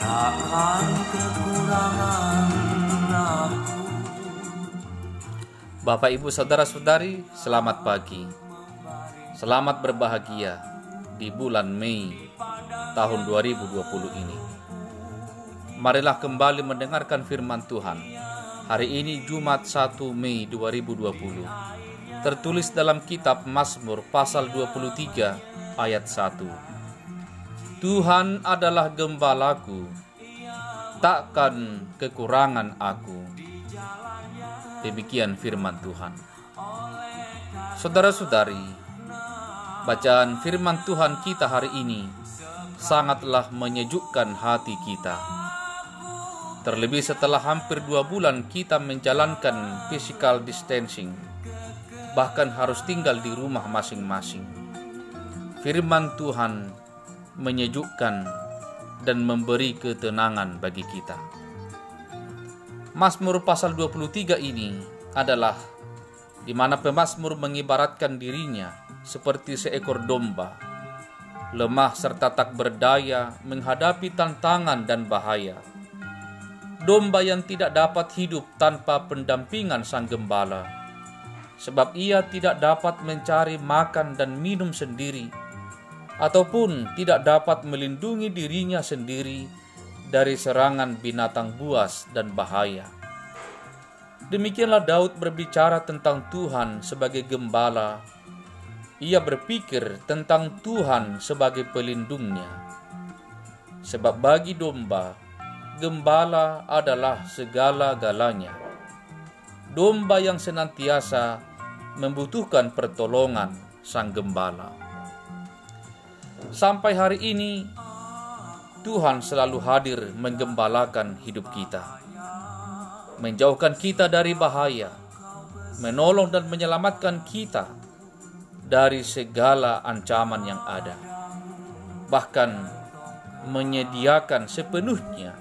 takkan kekurangan aku Bapak Ibu Saudara-saudari, selamat pagi. Selamat berbahagia di bulan Mei tahun 2020 ini. Marilah kembali mendengarkan firman Tuhan. Hari ini Jumat 1 Mei 2020. Tertulis dalam kitab Mazmur pasal 23 ayat 1. Tuhan adalah gembalaku, takkan kekurangan aku. Demikian firman Tuhan. Saudara-saudari, bacaan firman Tuhan kita hari ini sangatlah menyejukkan hati kita. Terlebih setelah hampir dua bulan kita menjalankan physical distancing, bahkan harus tinggal di rumah masing-masing. Firman Tuhan menyejukkan dan memberi ketenangan bagi kita. Mazmur pasal 23 ini adalah di mana pemazmur mengibaratkan dirinya seperti seekor domba, lemah serta tak berdaya menghadapi tantangan dan bahaya. Domba yang tidak dapat hidup tanpa pendampingan sang gembala, sebab ia tidak dapat mencari makan dan minum sendiri ataupun tidak dapat melindungi dirinya sendiri dari serangan binatang buas dan bahaya. Demikianlah Daud berbicara tentang Tuhan sebagai gembala. Ia berpikir tentang Tuhan sebagai pelindungnya. Sebab bagi domba, gembala adalah segala-galanya. Domba yang senantiasa membutuhkan pertolongan sang gembala. Sampai hari ini, Tuhan selalu hadir menggembalakan hidup kita, menjauhkan kita dari bahaya, menolong dan menyelamatkan kita dari segala ancaman yang ada, bahkan menyediakan sepenuhnya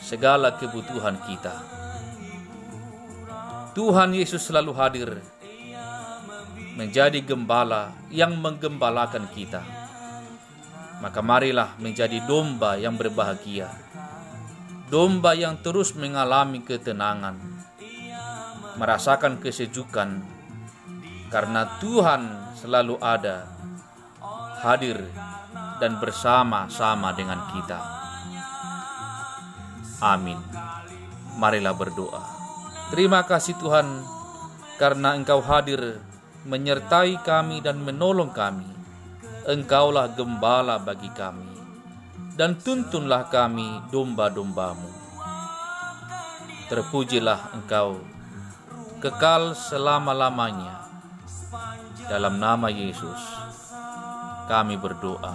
segala kebutuhan kita. Tuhan Yesus selalu hadir menjadi gembala yang menggembalakan kita maka marilah menjadi domba yang berbahagia, domba yang terus mengalami ketenangan, merasakan kesejukan, karena Tuhan selalu ada, hadir, dan bersama-sama dengan kita. Amin. Marilah berdoa. Terima kasih Tuhan, karena Engkau hadir menyertai kami dan menolong kami Engkaulah gembala bagi kami, dan tuntunlah kami domba-dombamu. Terpujilah Engkau, kekal selama-lamanya. Dalam nama Yesus, kami berdoa.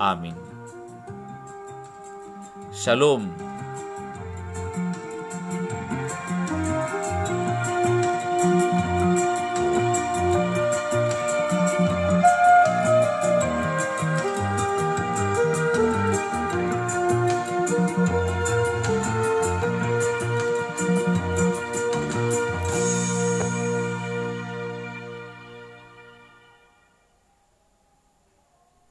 Amin. Shalom.